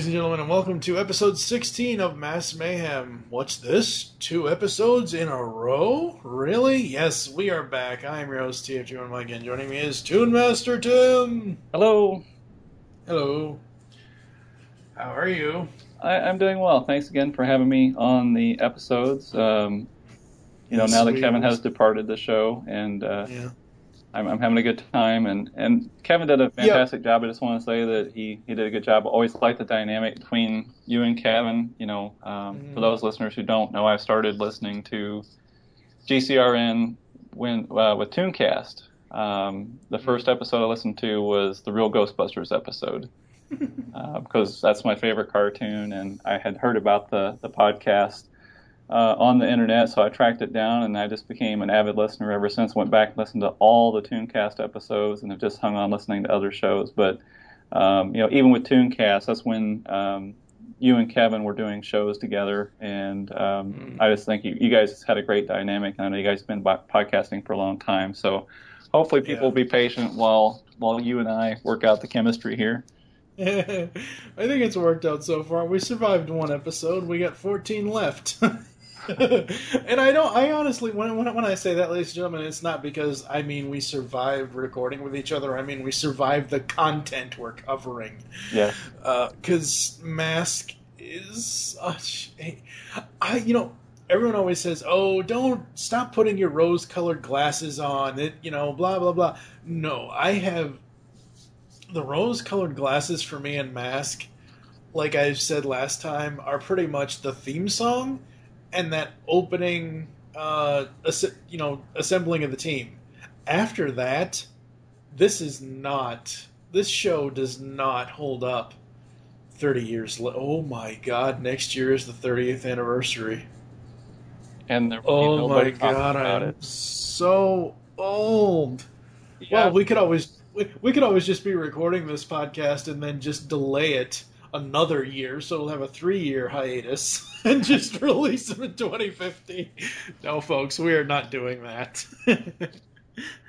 Ladies and gentlemen, and welcome to episode 16 of Mask Mayhem. What's this? Two episodes in a row? Really? Yes, we are back. I'm your host, TFG1 Mike, and joining me is Toon Master Tim. Hello. Hello. How are you? I, I'm doing well. Thanks again for having me on the episodes. Um, you know, now that Kevin has departed the show, and uh, Yeah. I'm, I'm having a good time. And, and Kevin did a fantastic job. I just want to say that he, he did a good job. Always liked the dynamic between you and Kevin. You know, um, Mm-hmm. for those listeners who don't know, I've started listening to GCRN when uh, with Tooncast. Um, the first episode I listened to was the Real Ghostbusters episode uh, because that's my favorite cartoon, and I had heard about the the podcast uh, on the internet, so I tracked it down, and I just became an avid listener ever since. Went back and listened to all the Tooncast episodes, and have just hung on listening to other shows. But um, you know, even with Tooncast, that's when um, you and Kevin were doing shows together, and um, I just think you, you guys had a great dynamic. And I know you guys have been podcasting for a long time, so hopefully people will be patient while while you and I work out the chemistry here. I think it's worked out so far. We survived one episode. We got 14 left. and I don't. I honestly, when, when when I say that, ladies and gentlemen, it's not because I mean we survived recording with each other. I mean we survived the content we're covering. Yeah. Uh, because Mask is such a. I you know everyone always says, "Oh, don't stop putting your rose-colored glasses on." It you know blah blah blah. No, I have the rose-colored glasses for me and Mask. Like I said last time, are pretty much the theme song and that opening, uh, you know, assembling of the team. After that, this is not. This show does not hold up. Thirty years. Le- oh my God! Next year is the thirtieth anniversary. And there Oh my God! about I'm it. so old. Yeah. Well, we could always we, we could always just be recording this podcast and then just delay it another year, so we'll have a three-year hiatus and just release them in 2050. No, folks, we are not doing that.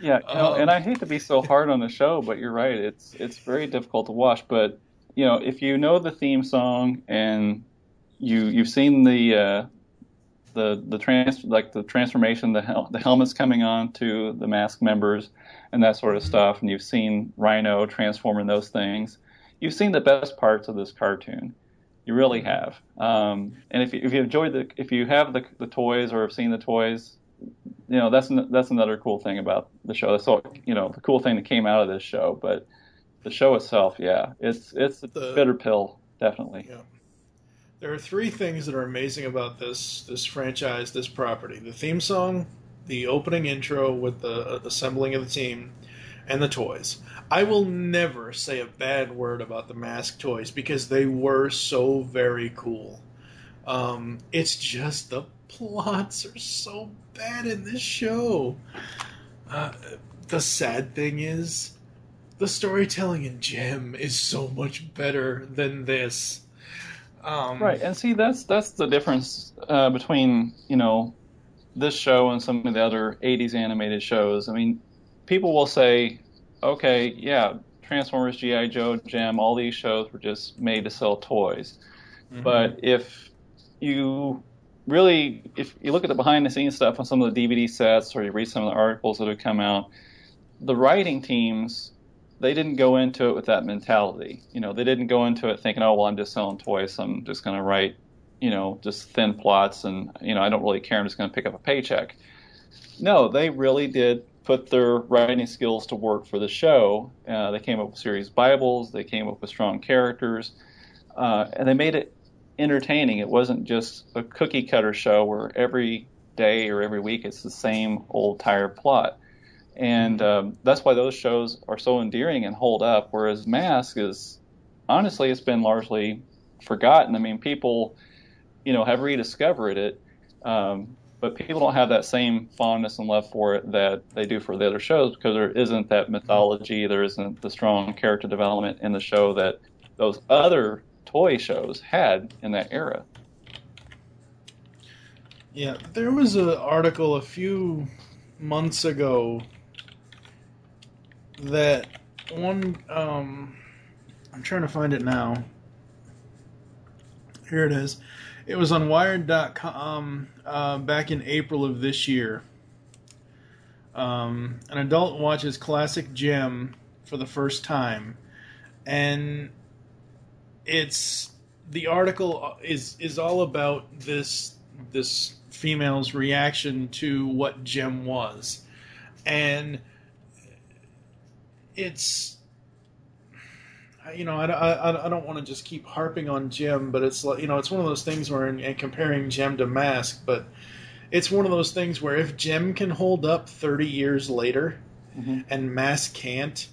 Yeah, Um, and I hate to be so hard on the show, but you're right. It's it's very difficult to watch. But you know, if you know the theme song and you you've seen the uh, the the trans like the transformation, the hel- the helmets coming on to the mask members, and that sort of stuff, and you've seen Rhino transforming those things, you've seen the best parts of this cartoon. You really have. Um, and if you, if you enjoyed the if you have the the toys or have seen the toys, you know that's an, that's another cool thing about the show. That's all you know the cool thing that came out of this show. But the show itself, yeah, it's it's a The- bitter pill, definitely. Yeah. There are three things that are amazing about this this franchise, this property: the theme song, the opening intro with the uh, assembling of the team, and the toys. I will never say a bad word about the mask toys because they were so very cool. Um, it's just the plots are so bad in this show. Uh, the sad thing is, the storytelling in Jem is so much better than this. Um, Right, and see that's that's the difference uh, between you know this show and some of the other '80s animated shows. I mean, people will say, okay, yeah, Transformers, GI Joe, Jem, all these shows were just made to sell toys. Mm-hmm. But if you really, if you look at the behind the scenes stuff on some of the DVD sets, or you read some of the articles that have come out, the writing teams they didn't go into it with that mentality. You know, they didn't go into it thinking, oh, well, I'm just selling toys. So I'm just going to write, you know, just thin plots and, you know, I don't really care. I'm just going to pick up a paycheck. No, they really did put their writing skills to work for the show. Uh, they came up with series Bibles, they came up with strong characters, uh, and they made it entertaining. It wasn't just a cookie cutter show where every day or every week it's the same old tired plot and um, that's why those shows are so endearing and hold up. Whereas Mask is honestly, it's been largely forgotten. I mean, people, you know, have rediscovered it, um, but people don't have that same fondness and love for it that they do for the other shows because there isn't that mythology, there isn't the strong character development in the show that those other toy shows had in that era. Yeah, there was an article a few months ago that one um I'm trying to find it now. Here it is. It was on Wired.com uh, back in April of this year. Um, an adult watches classic Jem for the first time, and it's the article is is all about this this female's reaction to what Jem was, and it's you know I, I, I don't want to just keep harping on Jem, but it's like you know it's one of those things where in, in comparing Jem to Mask, but it's one of those things where if Jem can hold up thirty years later, and Mask can't,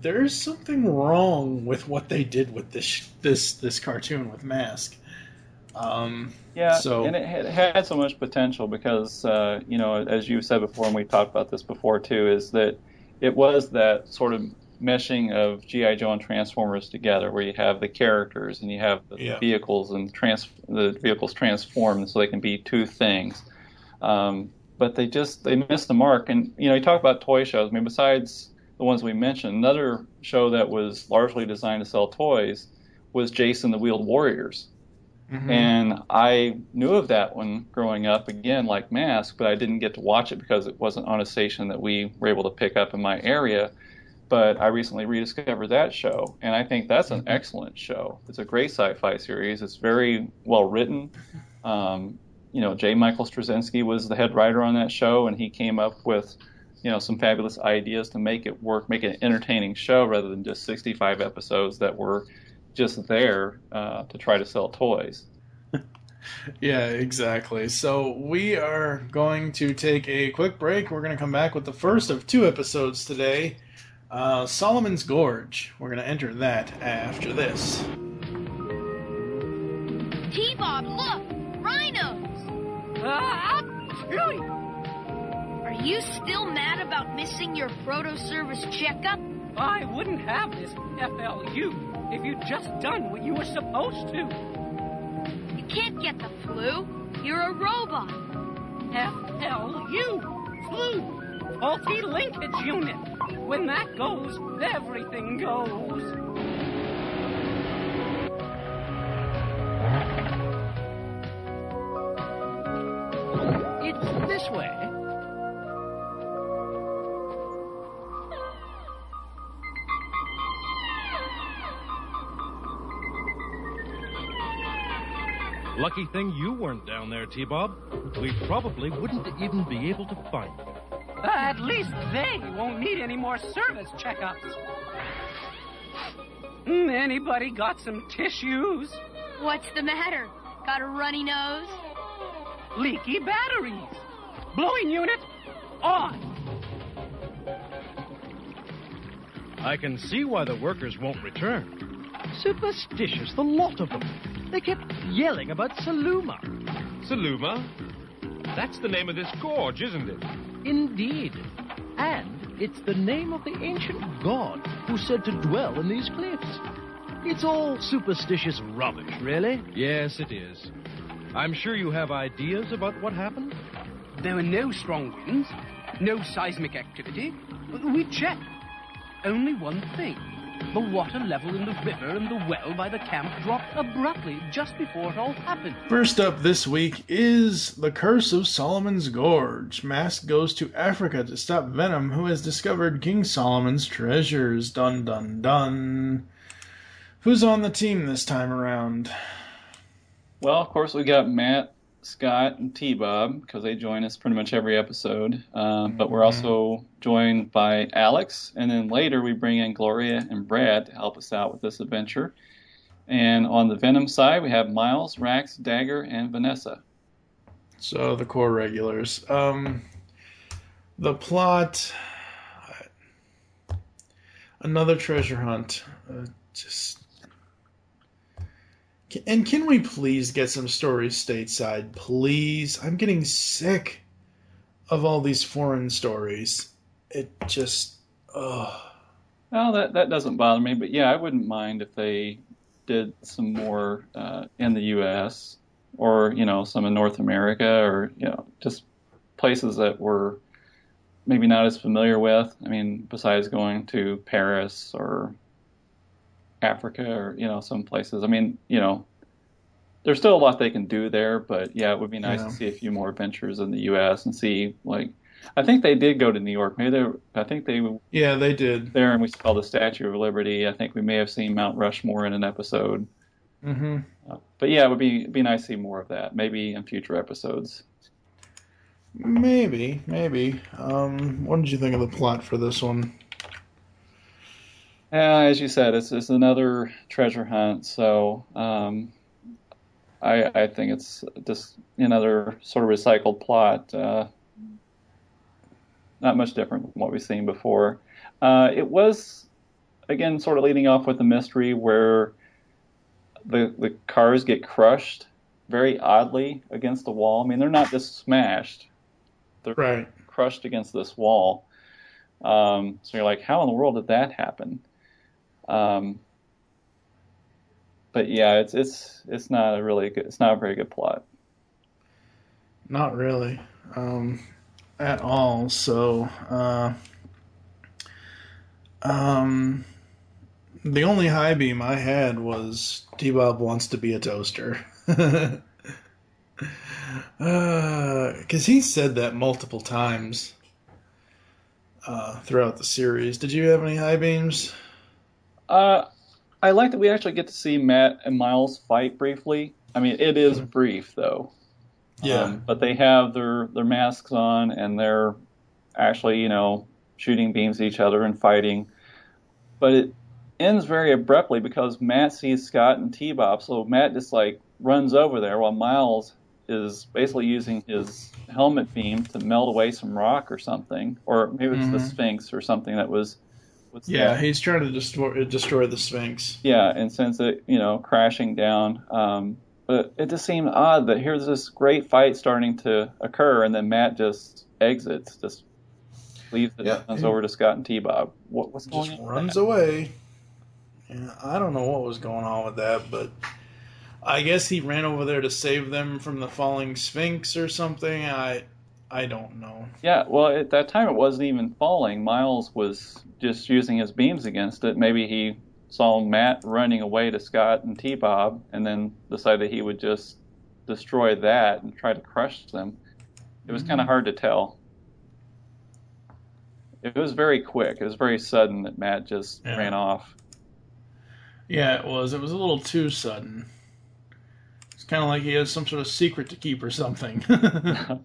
there's something wrong with what they did with this this this cartoon with Mask. Um, Yeah, So- and it had, it had so much potential because, uh, you know, as you said before, and we talked about this before too, is that it was that sort of meshing of GI Joe and Transformers together, where you have the characters and you have the Yeah. vehicles and trans the vehicles transformed so they can be two things. Um, but they just they missed the mark, and you know, you talk about toy shows. I mean, besides the ones we mentioned, another show that was largely designed to sell toys was Jayce and the Wheeled Warriors. And I knew of that one growing up, again, like Mask, but I didn't get to watch it because it wasn't on a station that we were able to pick up in my area. But I recently rediscovered that show, and I think that's an excellent show. It's a great sci fi series. It's very well written. Um, you know, J. Michael Straczynski was the head writer on that show, and he came up with, you know, some fabulous ideas to make it work, make it an entertaining show rather than just 65 episodes that were just there uh, to try to sell toys. Yeah, exactly. So we are going to take a quick break. We're going to come back with the first of two episodes today uh, Solomon's Gorge. We're going to enter that after this. T-Bob, look! Rhinos! Ah, phew. Are you still mad about missing your proto service checkup? I wouldn't have this FLU if you'd just done what you were supposed to. You can't get the flu. You're a robot. FLU, flu, faulty linkage unit. When that goes, everything goes. It's this way. Lucky thing you weren't down there, T-Bob. We probably wouldn't even be able to find you. At least they won't need any more service checkups. Mm, Anybody got some tissues? What's the matter? Got a runny nose? Leaky batteries. Blowing unit on. I can see why the workers won't return. Superstitious, the lot of them. They kept yelling about Saluma. Saluma? That's the name of this gorge, isn't it? Indeed. And it's the name of the ancient god who's said to dwell in these cliffs. It's all superstitious rubbish, really. Yes, it is. I'm sure you have ideas about what happened. There were no strong winds, no seismic activity. We checked. Only one thing. The water level in the river and the well by the camp dropped abruptly just before it all happened. First up this week is The Curse of Solomon's Gorge. Mask goes to Africa to stop Venom, who has discovered King Solomon's treasures. Dun dun dun. Who's on the team this time around? Well, of course, we got Matt, Scott, and T Bob because they join us pretty much every episode. Uh, but we're also joined by Alex, and then later we bring in Gloria and Brad to help us out with this adventure. And on the Venom side, we have Miles, Rax, Dagger, and Vanessa. So the core regulars. Um, the plot. Another treasure hunt. Uh, just. And can we please get some stories stateside, please? I'm getting sick of all these foreign stories. It just. Ugh. Well, that that doesn't bother me, but yeah, I wouldn't mind if they did some more uh, in the U.S. or you know some in North America or you know just places that we're maybe not as familiar with. I mean, besides going to Paris or Africa or you know some places. I mean, you know, there's still a lot they can do there, but yeah, it would be nice Yeah. to see a few more adventures in the U.S. and see like. I think they did go to New York. Maybe they. were- I think they Yeah, they did. there and we saw the Statue of Liberty. I think we may have seen Mount Rushmore in an episode. Mm-hmm. Uh, but yeah, it would be be nice to see more of that. Maybe in future episodes. Maybe, maybe. Um, what did you think of the plot for this one? Yeah, as you said, it's it's another treasure hunt. So um, I I think it's just another sort of recycled plot. Uh, not much different from what we've seen before. Uh, it was again sort of leading off with a mystery where the the cars get crushed very oddly against the wall. I mean, they're not just smashed; they're Right. crushed against this wall. Um, so you're like, how in the world did that happen? Um, but yeah, it's it's it's not a really good, it's not a very good plot. Not really, um, at all. So, uh, um, the only high beam I had was T Bob wants to be a toaster. Because he said that multiple times uh, throughout the series. Did you have any high beams? Uh, I like that we actually get to see Matt and Miles fight briefly. I mean, it is brief though. Yeah. Um, but they have their their masks on and they're actually, you know, shooting beams at each other and fighting. But it ends very abruptly because Matt sees Scott and T Bob, so Matt just like runs over there while Miles is basically using his helmet beam to melt away some rock or something, or maybe it's the Mhm. Sphinx or something that was. What's Yeah, that? he's trying to destroy destroy the Sphinx. Yeah, and sends it, you know, crashing down. Um, but it just seemed odd that here's this great fight starting to occur, and then Matt just exits, just leaves it, Yeah. and runs over to Scott and T Bob. What, what's going just on? runs away. Yeah, I don't know what was going on with that, but I guess he ran over there to save them from the falling Sphinx or something. I I don't know. Yeah, well, at that time it wasn't even falling. Miles was just using his beams against it. Maybe he saw Matt running away to Scott and T Bob, and then decided he would just destroy that and try to crush them. It was kind of mm-hmm. hard to tell. It was very quick. It was very sudden that Matt just Yeah. ran off. Yeah, it was. It was a little too sudden. It's kind of like he has some sort of secret to keep or something.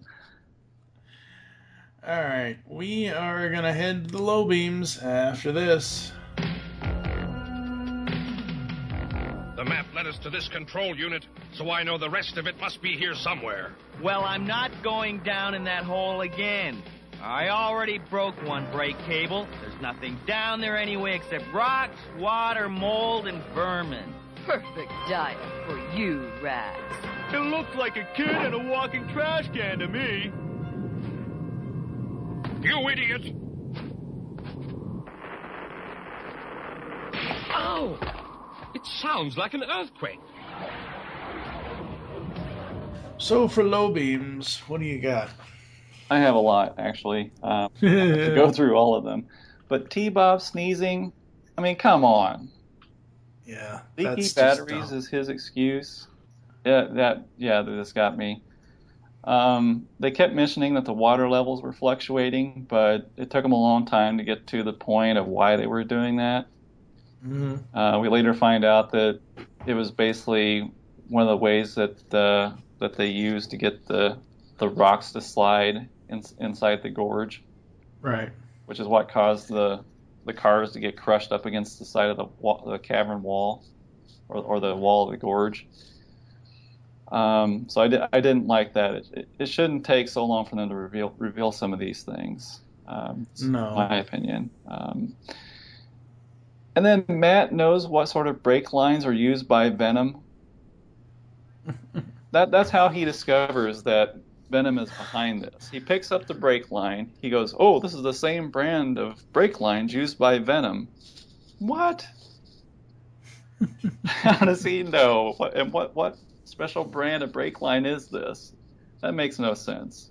All right, we are gonna head to the low beams after this. The map led us to this control unit, so I know the rest of it must be here somewhere. Well, I'm not going down in that hole again. I already broke one brake cable. There's nothing down there anyway except rocks, water, mold, and vermin. Perfect diet for you, Rax. It looks like a kid in a walking trash can to me. You idiot! Oh! It sounds like an earthquake. So for low beams, what do you got? I have a lot actually. Um, to go through all of them, but T Bob sneezing. I mean, come on. Yeah, Leaky that's just batteries dumb. is his excuse. Yeah, that yeah, this got me. Um, they kept mentioning that the water levels were fluctuating, but it took them a long time to get to the point of why they were doing that. Mhm. Uh, we later find out that it was basically one of the ways that uh, that they used to get the the rocks to slide in, inside the gorge, Right. which is what caused the the cars to get crushed up against the side of the the cavern wall, or, or the wall of the gorge. Um, so I, di- I didn't like that. It, it, it shouldn't take so long for them to reveal reveal some of these things. Um, No. my opinion. Um, and then Matt knows what sort of brake lines are used by Venom. that that's how he discovers that Venom is behind this. He picks up the brake line. He goes, "Oh, this is the same brand of brake lines used by Venom." What? how does he know? What and what what special brand of brake line is this? That makes no sense.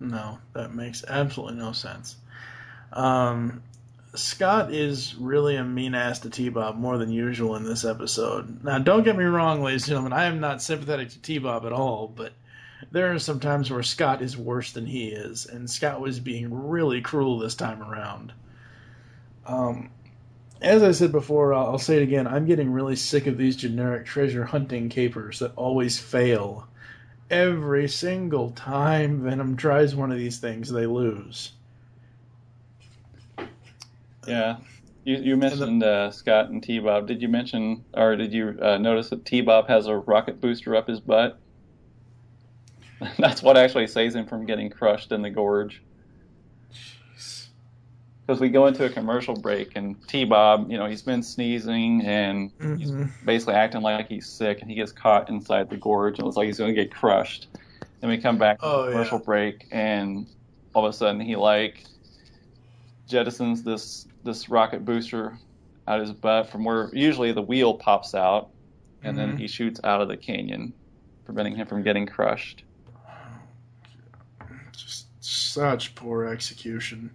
No, that makes absolutely no sense. Um, Scott is really a mean ass to T Bob more than usual in this episode. Now, don't get me wrong, ladies and gentlemen, I am not sympathetic to T Bob at all, but there are some times where Scott is worse than he is, and Scott was being really cruel this time around. Um, as I said before, I'll say it again. I'm getting really sick of these generic treasure hunting capers that always fail. Every single time Venom tries one of these things, they lose. Yeah. You, you mentioned uh, Scott and T Bob. Did you mention, or did you uh, notice that T Bob has a rocket booster up his butt? That's what actually saves him from getting crushed in the gorge. Because we go into a commercial break, and T Bob, you know, he's been sneezing and he's Mhm. basically acting like he's sick, and he gets caught inside the gorge, and it looks like he's going to get crushed. Then we come back to Oh, commercial yeah. break, and all of a sudden he like jettisons this this rocket booster out of his butt from where usually the wheel pops out, and then Mhm. he shoots out of the canyon, preventing him from getting crushed. Just such poor execution.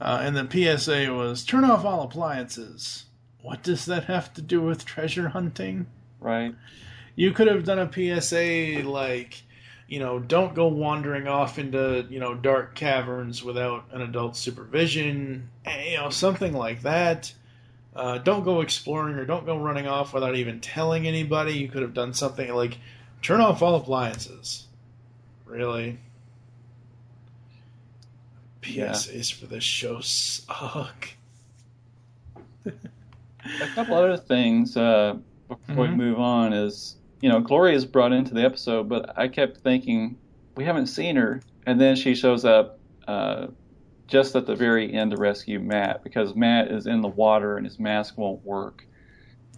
Uh, and the PSA was turn off all appliances. What does that have to do with treasure hunting? Right. You could have done a PSA like, you know, don't go wandering off into, you know, dark caverns without an adult supervision, eh, you know, something like that. Uh, don't go exploring or don't go running off without even telling anybody. You could have done something like turn off all appliances. Really? Yeah. PSAs for this show suck. A couple other things uh, before Mhm. we move on is, you know, Gloria is brought into the episode, but I kept thinking we haven't seen her, and then she shows up uh, just at the very end to rescue Matt because Matt is in the water and his mask won't work.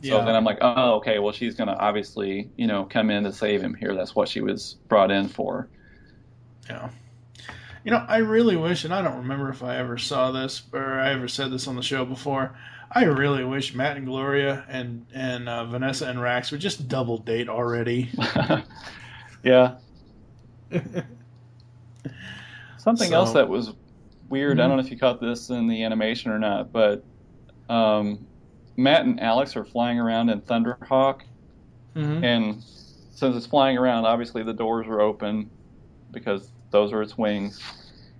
So Yeah. then I'm like, oh, okay, well she's gonna obviously, you know, come in to save him here. That's what she was brought in for. Yeah. You know, I really wish, and I don't remember if I ever saw this or I ever said this on the show before. I really wish Matt and Gloria and and uh, Vanessa and Rax would just double date already. Yeah. Something So- else that was weird. I Mhm. don't know if you caught this in the animation or not, but um, Matt and Alex are flying around in Thunderhawk, Mhm. and since it's flying around, obviously the doors are open because those are its wings.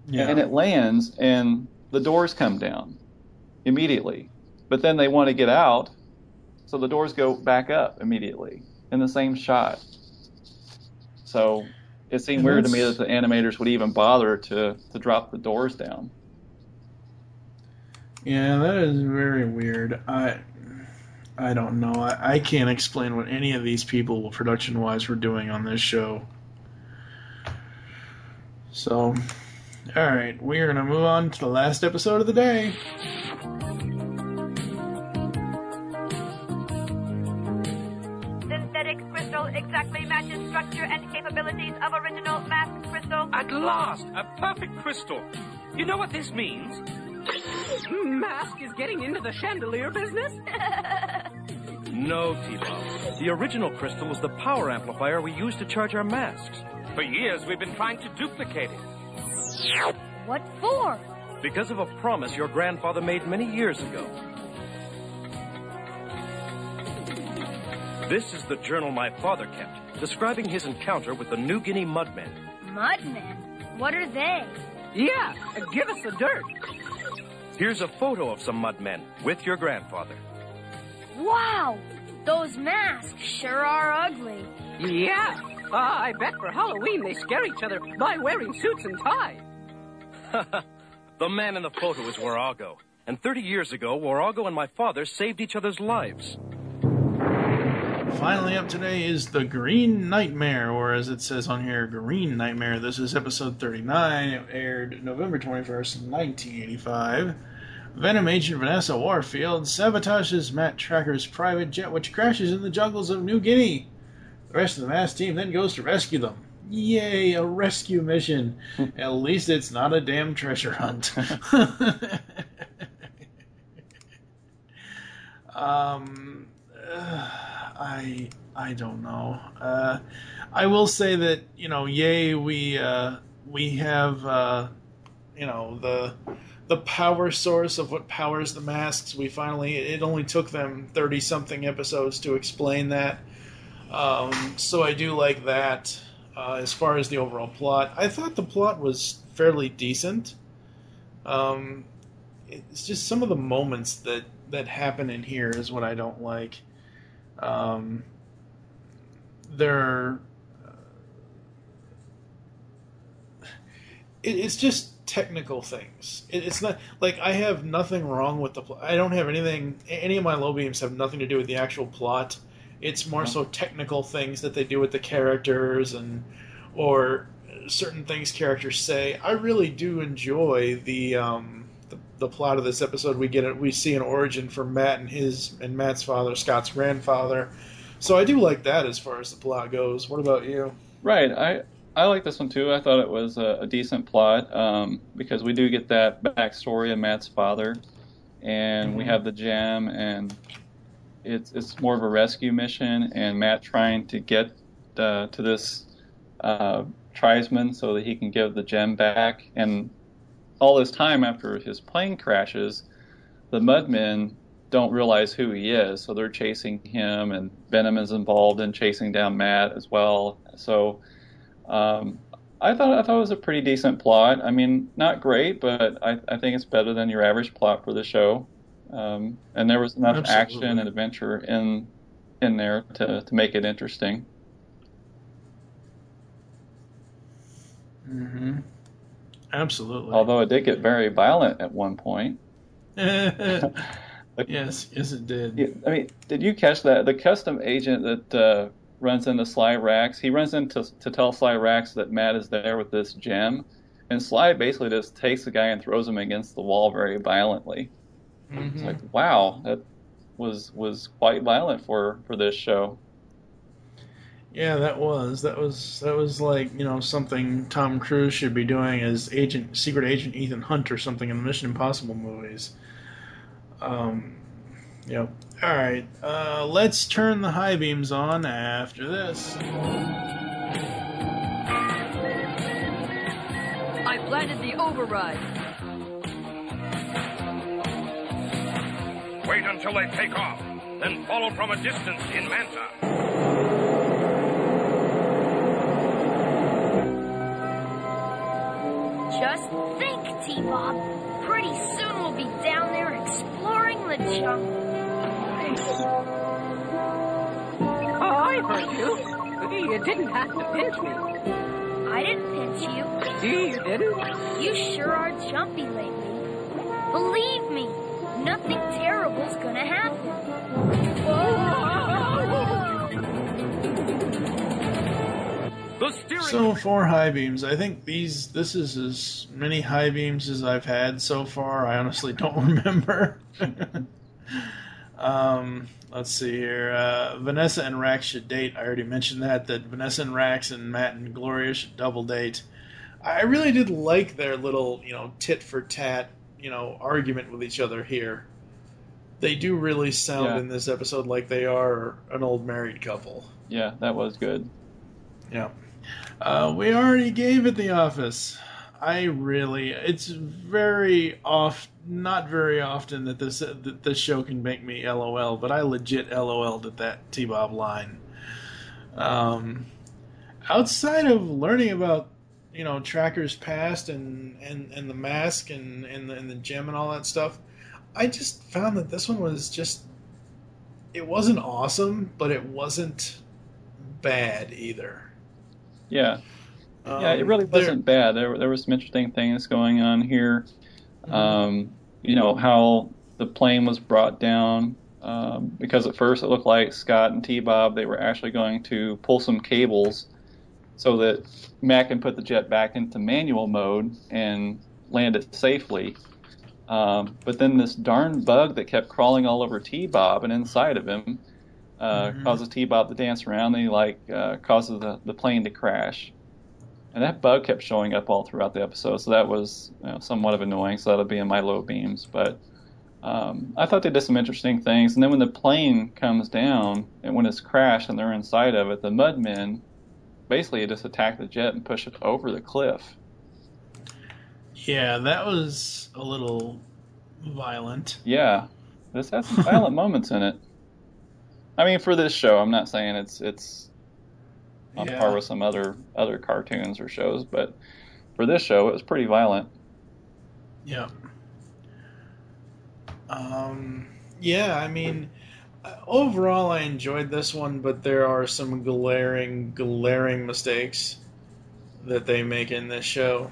Yeah. And it lands, and the doors come down immediately. But then they want to get out, so the doors go back up immediately in the same shot. So it seemed And weird to me that the animators would even bother to, to drop the doors down. Yeah, that is very weird. I I don't know. I, I can't explain what any of these people, production wise, were doing on this show. So, alright, we are going to move on to the last episode of the day. Synthetic crystal exactly matches structure and capabilities of original mask crystal. At last, a perfect crystal. You know what this means? Mask is getting into the chandelier business? No, T-Bob. The original crystal was the power amplifier we used to charge our masks. For years, we've been trying to duplicate it. What for? Because of a promise your grandfather made many years ago. This is the journal my father kept, describing his encounter with the New Guinea Mudmen. Mudmen? What are they? Yeah, give us the dirt. Here's a photo of some mudmen with your grandfather. Wow! Those masks sure are ugly. Yeah. Uh, I bet for Halloween they scare each other by wearing suits and ties. the man in the photo is Warago. And 30 years ago, Warago and my father saved each other's lives. Finally, up today is the Green Nightmare, or as it says on here, Green Nightmare. This is episode 39. It aired November 21st, 1985. Venom agent Vanessa Warfield sabotages Matt Tracker's private jet, which crashes in the jungles of New Guinea. The rest of the mass team then goes to rescue them. Yay, a rescue mission. At least it's not a damn treasure hunt. um, uh, I I don't know. Uh, I will say that you know, yay, we uh, we have uh, you know the the power source of what powers the masks. We finally it only took them thirty something episodes to explain that. Um, so I do like that. Uh, as far as the overall plot, I thought the plot was fairly decent. Um, it's just some of the moments that that happen in here is what I don't like. Um, they're it, it's just technical things. It, it's not like I have nothing wrong with the plot. I don't have anything. Any of my low beams have nothing to do with the actual plot. It's more so technical things that they do with the characters and or certain things characters say. I really do enjoy the um, the, the plot of this episode. We get it. We see an origin for Matt and his and Matt's father, Scott's grandfather. So I do like that as far as the plot goes. What about you? Right. I I like this one too. I thought it was a, a decent plot um, because we do get that backstory of Matt's father, and mm-hmm. we have the jam and it's it's more of a rescue mission, and Matt trying to get uh, to this uh, tribesman so that he can give the gem back, and all this time after his plane crashes, the Mudmen don't realize who he is, so they're chasing him, and Venom is involved in chasing down Matt as well. So um, I thought I thought it was a pretty decent plot. I mean, not great, but I, I think it's better than your average plot for the show. Um, and there was enough Absolutely. action and adventure in in there to to make it interesting. Mm-hmm. Absolutely. Although it did get very violent at one point. yes, yes, it did. I mean, did you catch that? The custom agent that uh, runs into Sly Rax, he runs into to tell Sly Rax that Matt is there with this gem, and Sly basically just takes the guy and throws him against the wall very violently. Mm-hmm. It's like, wow, that was was quite violent for for this show. Yeah, that was that was that was like you know something Tom Cruise should be doing as agent secret agent Ethan Hunt or something in the Mission Impossible movies. Um, yep. All right. Uh, let's turn the high beams on after this. I planted the override. Wait until they take off, then follow from a distance in Manta. Just think, T-Bob. Pretty soon we'll be down there exploring the jungle. Oh, I heard you. You didn't have to pinch me. I didn't pinch you. You didn't? You sure are jumpy lately. Believe me, nothing terrible's gonna happen. So four high beams, I think these this is as many high beams as I've had so far. I honestly don't remember. um, let's see here. Uh, Vanessa and Rax should date. I already mentioned that that Vanessa and Rax and Matt and Gloria should double date. I really did like their little you know tit for tat you know, argument with each other here. They do really sound Yeah. in this episode like they are an old married couple. Yeah, that was good. Yeah. Uh, we already gave it the office. I really, it's very off, not very often that this that this show can make me LOL, but I legit LOL'd at that T Bob line. Um, outside of learning about you know Tracker's past and and and the mask and and the, and the gem and all that stuff, I just found that this one was just it wasn't awesome, but it wasn't bad either. Yeah. yeah, it Um, really wasn't bad. There, there were some interesting things going on here. Um, you know how the plane was brought down um, because at first it looked like Scott and T Bob they were actually going to pull some cables so that Mac can put the jet back into manual mode and land it safely. Um, but then this darn bug that kept crawling all over T Bob and inside of him uh, Mhm. causes T Bob to dance around. And he like uh, causes the, the plane to crash. And that bug kept showing up all throughout the episode, so that was you know, somewhat of annoying. So that'll be in my low beams. But um, I thought they did some interesting things. And then when the plane comes down and when it's crashed and they're inside of it, the Mudmen basically it just attack the jet and push it over the cliff. Yeah, that was a little violent. Yeah, this has some violent moments in it. I mean, for this show, I'm not saying it's it's on Yeah. par with some other other cartoons or shows, but for this show, it was pretty violent. Yeah. Um, yeah, I mean, overall, I enjoyed this one, but there are some glaring, glaring mistakes that they make in this show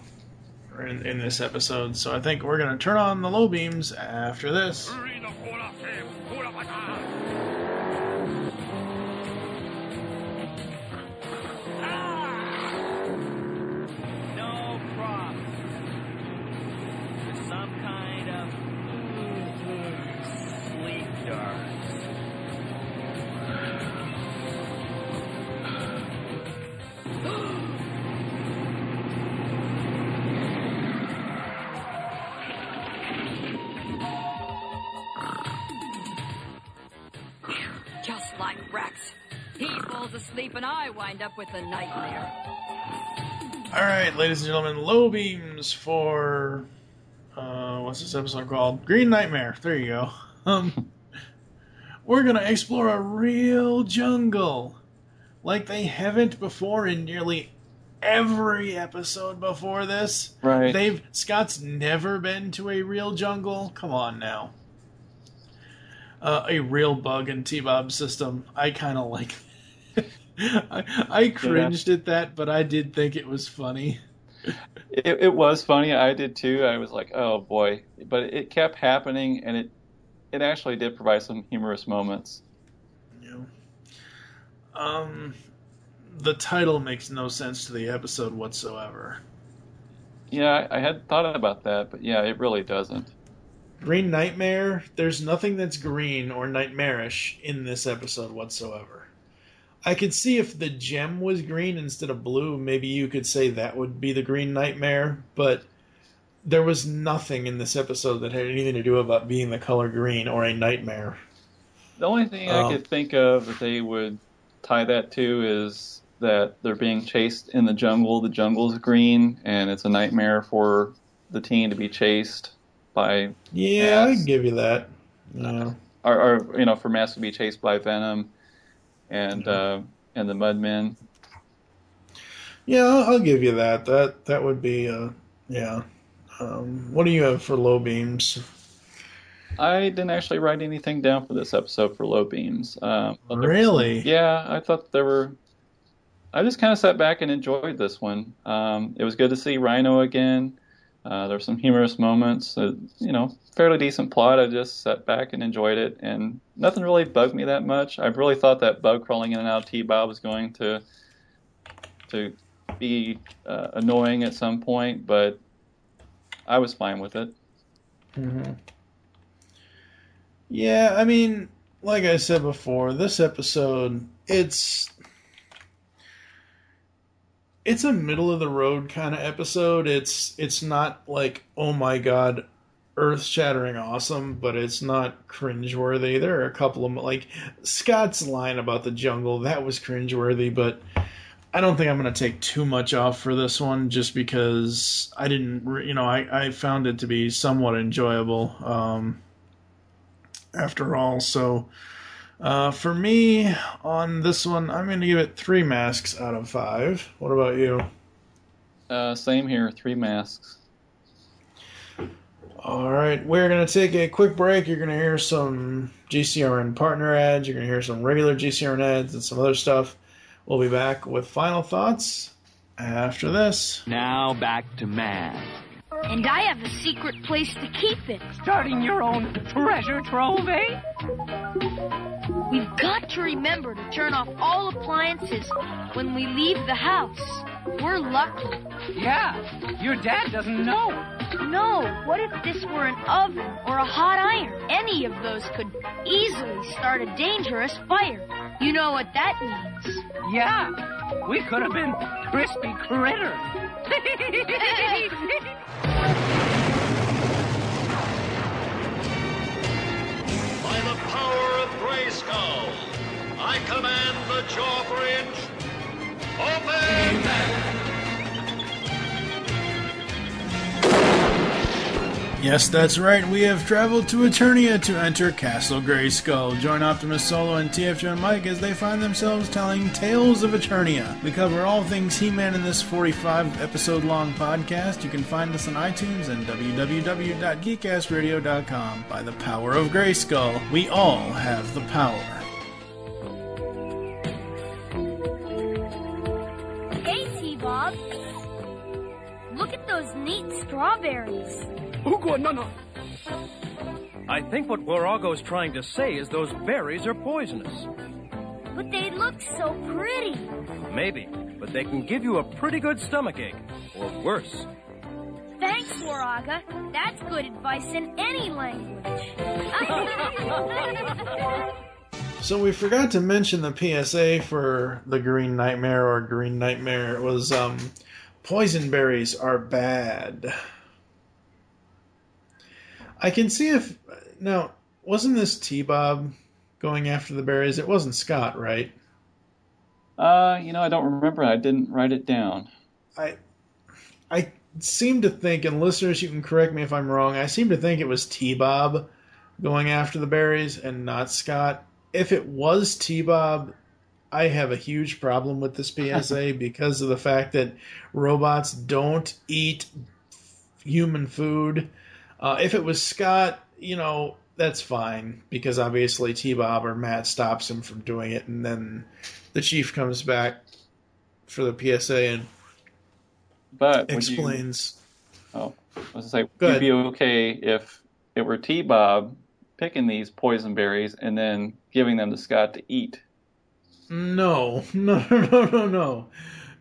or in, in this episode. So I think we're going to turn on the low beams after this. Falls asleep and I wind up with a nightmare. All right, ladies and gentlemen, low beams for uh, what's this episode called? Green Nightmare. There you go. Um, we're gonna explore a real jungle, like they haven't before in nearly every episode before this. Right. They've Scott's never been to a real jungle. Come on now. Uh, a real bug and T-Bob system. I kind of like. I, I cringed at that, but I did think it was funny. It, it was funny. I did too. I was like, oh boy, but it kept happening, and it it actually did provide some humorous moments. Yeah. Um, the title makes no sense to the episode whatsoever. Yeah, I, I had thought about that, but yeah, it really doesn't. Green Nightmare, there's nothing that's green or nightmarish in this episode whatsoever. I could see if the gem was green instead of blue, maybe you could say that would be the Green Nightmare, but there was nothing in this episode that had anything to do about being the color green or a nightmare. The only thing Oh. I um, could think of that they would tie that to is that they're being chased in the jungle. The jungle's green, and it's a nightmare for the teen to be chased by Yeah, I give you that. Yeah. or, or you know, for Mask to be chased by Venom and uh, and the Mudmen. Yeah, I'll, I'll give you that. That that would be uh yeah. Um, what do you have for low beams? I didn't actually write anything down for this episode for low beams. Um, but there were Really? some- yeah, I thought there were. I just kind of sat back and enjoyed this one. Um, it was good to see Rhino again. Uh, there were some humorous moments. You know, fairly decent plot. I just sat back and enjoyed it, and nothing really bugged me that much. I really thought that bug crawling in and out of T-Bob was going to to be uh, annoying at some point, but I was fine with it. Mm-hmm. Yeah, I mean, like I said before, this episode it's it's a middle of the road kind of episode. It's it's not like oh my god, earth shattering awesome, but it's not cringeworthy. There are a couple of like Scott's line about the jungle that was cringeworthy, but I don't think I'm going to take too much off for this one just because I didn't, you know, I, I found it to be somewhat enjoyable um, after all. So uh, for me on this one, I'm going to give it three masks out of five. What about you? Uh, same here, three masks. All right, we're going to take a quick break. You're going to hear some GCRN partner ads, you're going to hear some regular GCRN ads, and some other stuff. We'll be back with final thoughts after this. Now back to Mask. And I have a secret place to keep it. Starting your own treasure trove, eh? We've got to remember to turn off all appliances when we leave the house. We're lucky. Yeah, your dad doesn't know. No, what if this were an oven or a hot iron? Any of those could easily start a dangerous fire. You know what that means. Yeah, we could have been crispy critters. power of Grayskull, I command the jaw bridge. Open! Yes, that's right. We have traveled to Eternia to enter Castle Grayskull. Join Optimus Solo and TFJ and Mike as they find themselves telling tales of Eternia. We cover all things He-Man in this 45 episode long podcast. You can find us on iTunes and www.geekcastradio.com. By the power of Grayskull, we all have the power. Hey, T-Bob. Look at those neat strawberries. Ugo, no, no. I think what Warago's trying to say is those berries are poisonous. But they look so pretty. Maybe, but they can give you a pretty good stomach ache, or worse. Thanks, Waraga. That's good advice in any language. So we forgot to mention the PSA for the Green Nightmare or Green Nightmare. It was um, poison berries are bad. I can see if now wasn't this T Bob going after the berries? It wasn't Scott, right? Uh, you know, I don't remember. I didn't write it down. I I seem to think, and listeners, you can correct me if I'm wrong. I seem to think it was T Bob going after the berries and not Scott. If it was T Bob, I have a huge problem with this PSA because of the fact that robots don't eat human food. Uh, if it was Scott, you know, that's fine because obviously T Bob or Matt stops him from doing it, and then the chief comes back for the PSA and But would you- explains. Oh, I was gonna say, Go would ahead. you be okay if it were T Bob picking these poison berries and then giving them to Scott to eat? No, no, no, no, no, no.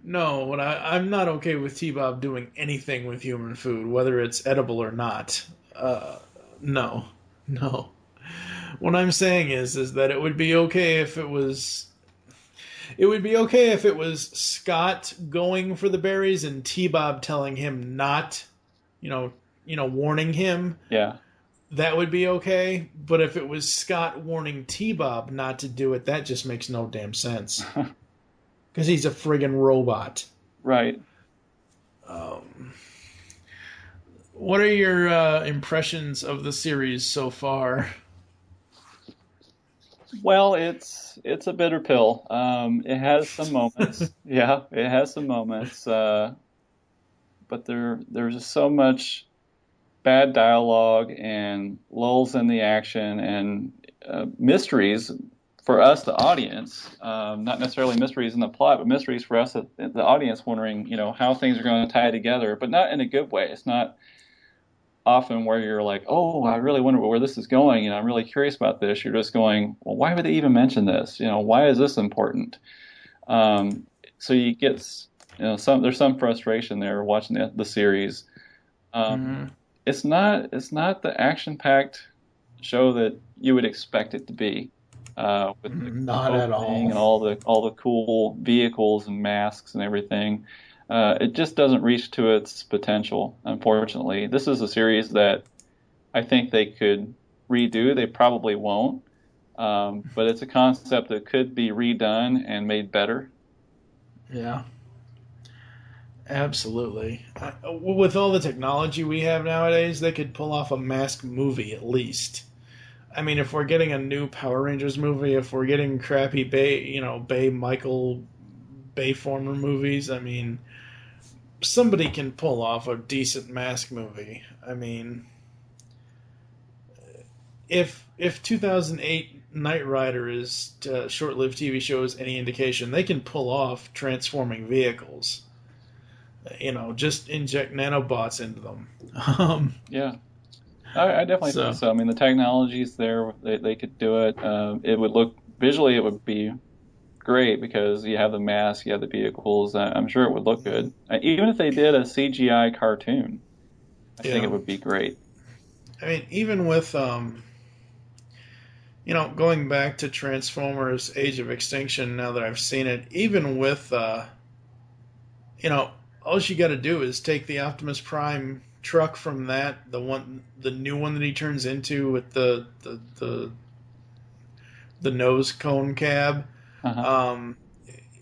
No, what I, I'm not okay with T Bob doing anything with human food, whether it's edible or not. Uh, no, no. What I'm saying is, is that it would be okay if it was. It would be okay if it was Scott going for the berries and T Bob telling him not, you know, you know, warning him Yeah. that would be okay. But if it was Scott warning T Bob not to do it, that just makes no damn sense. Because he's a friggin' robot. Right. Um, what are your uh, impressions of the series so far? Well, it's it's a bitter pill. Um, it has some moments. yeah, it has some moments. Uh, but there there's just so much bad dialogue and lulls in the action and uh, mysteries for us, the audience. Um, not necessarily mysteries in the plot, but mysteries for us, the, the audience, wondering you know how things are going to tie together, but not in a good way. It's not often where you're like, oh, I really wonder where this is going, and I'm really curious about this. You're just going, well, why would they even mention this? You know, why is this important? Um, so you get you know, some there's some frustration there watching the, the series. Um, Mm-hmm. It's not it's not the action packed show that you would expect it to be. Uh, with the Not at all. and all the all the cool vehicles and masks and everything. Uh, it just doesn't reach to its potential, unfortunately. This is a series that I think they could redo. They probably won't, um, but it's a concept that could be redone and made better. Yeah. Absolutely. With all the technology we have nowadays, they could pull off a mask movie at least. I mean, if we're getting a new Power Rangers movie, if we're getting crappy Bay, you know, Bay Michael Bay former movies, I mean, somebody can pull off a decent mask movie. I mean, if if 2008 Knight Rider is uh, short-lived TV show is any indication, they can pull off transforming vehicles. You know, just inject nanobots into them. Um, Yeah, I, I definitely So- think so. I mean, the technology's there; they, they could do it. Um, it would look visually, it would be great because you have the mask, you have the vehicles. I, I'm sure it would look good. Uh, even if they did a CGI cartoon, I think it would be great. I mean, even with um, you know, going back to Transformers: Age of Extinction. Now that I've seen it, even with uh, you know, all you got to do is take the Optimus Prime truck from that, the one, the new one that he turns into with the the the, the nose cone cab. Uh-huh. Um,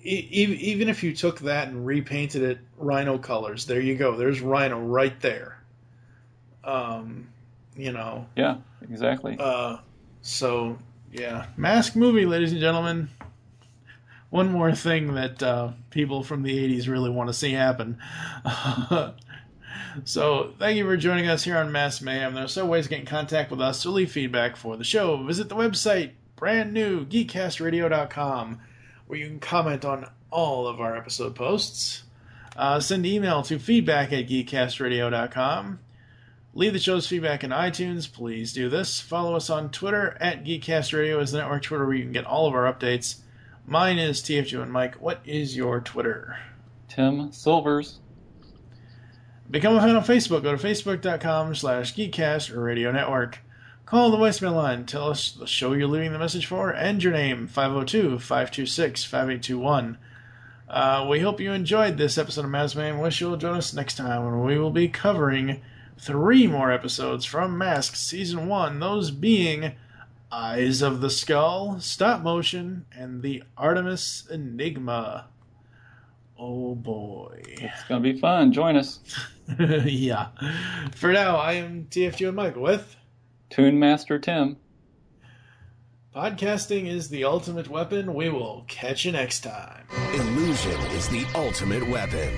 e- even if you took that and repainted it Rhino colors, there you go. There's Rhino right there. Um, you know, Yeah, exactly. uh, so yeah, Mask movie, ladies and gentlemen. One more thing that uh, people from the '80s really want to see happen. so thank you for joining us here on Mask Mayhem. There are several ways to get in contact with us to leave feedback for the show. Visit the website, brand new geekcastradio.com, where you can comment on all of our episode posts. Uh, send email to feedback at geekcastradio.com. Leave the show's feedback in iTunes. Please do this. Follow us on Twitter at Geekcast Radio is the network Twitter where you can get all of our updates. Mine is TFG and Mike. What is your Twitter? Tim Silvers. Become a fan on Facebook. Go to facebook.com slash geekcast or radio network. Call the voicemail line. Tell us the show you're leaving the message for and your name 502 526 5821. Uh, we hope you enjoyed this episode of Mask Mayhem. Wish you'll join us next time when we will be covering three more episodes from Mask Season 1, those being Eyes of the Skull, Stop Motion, and the Artemis Enigma. Oh boy. It's gonna be fun. Join us. yeah. For now, I am TFG and Mike with Tune Master Tim. Podcasting is the ultimate weapon. We will catch you next time. Illusion is the ultimate weapon.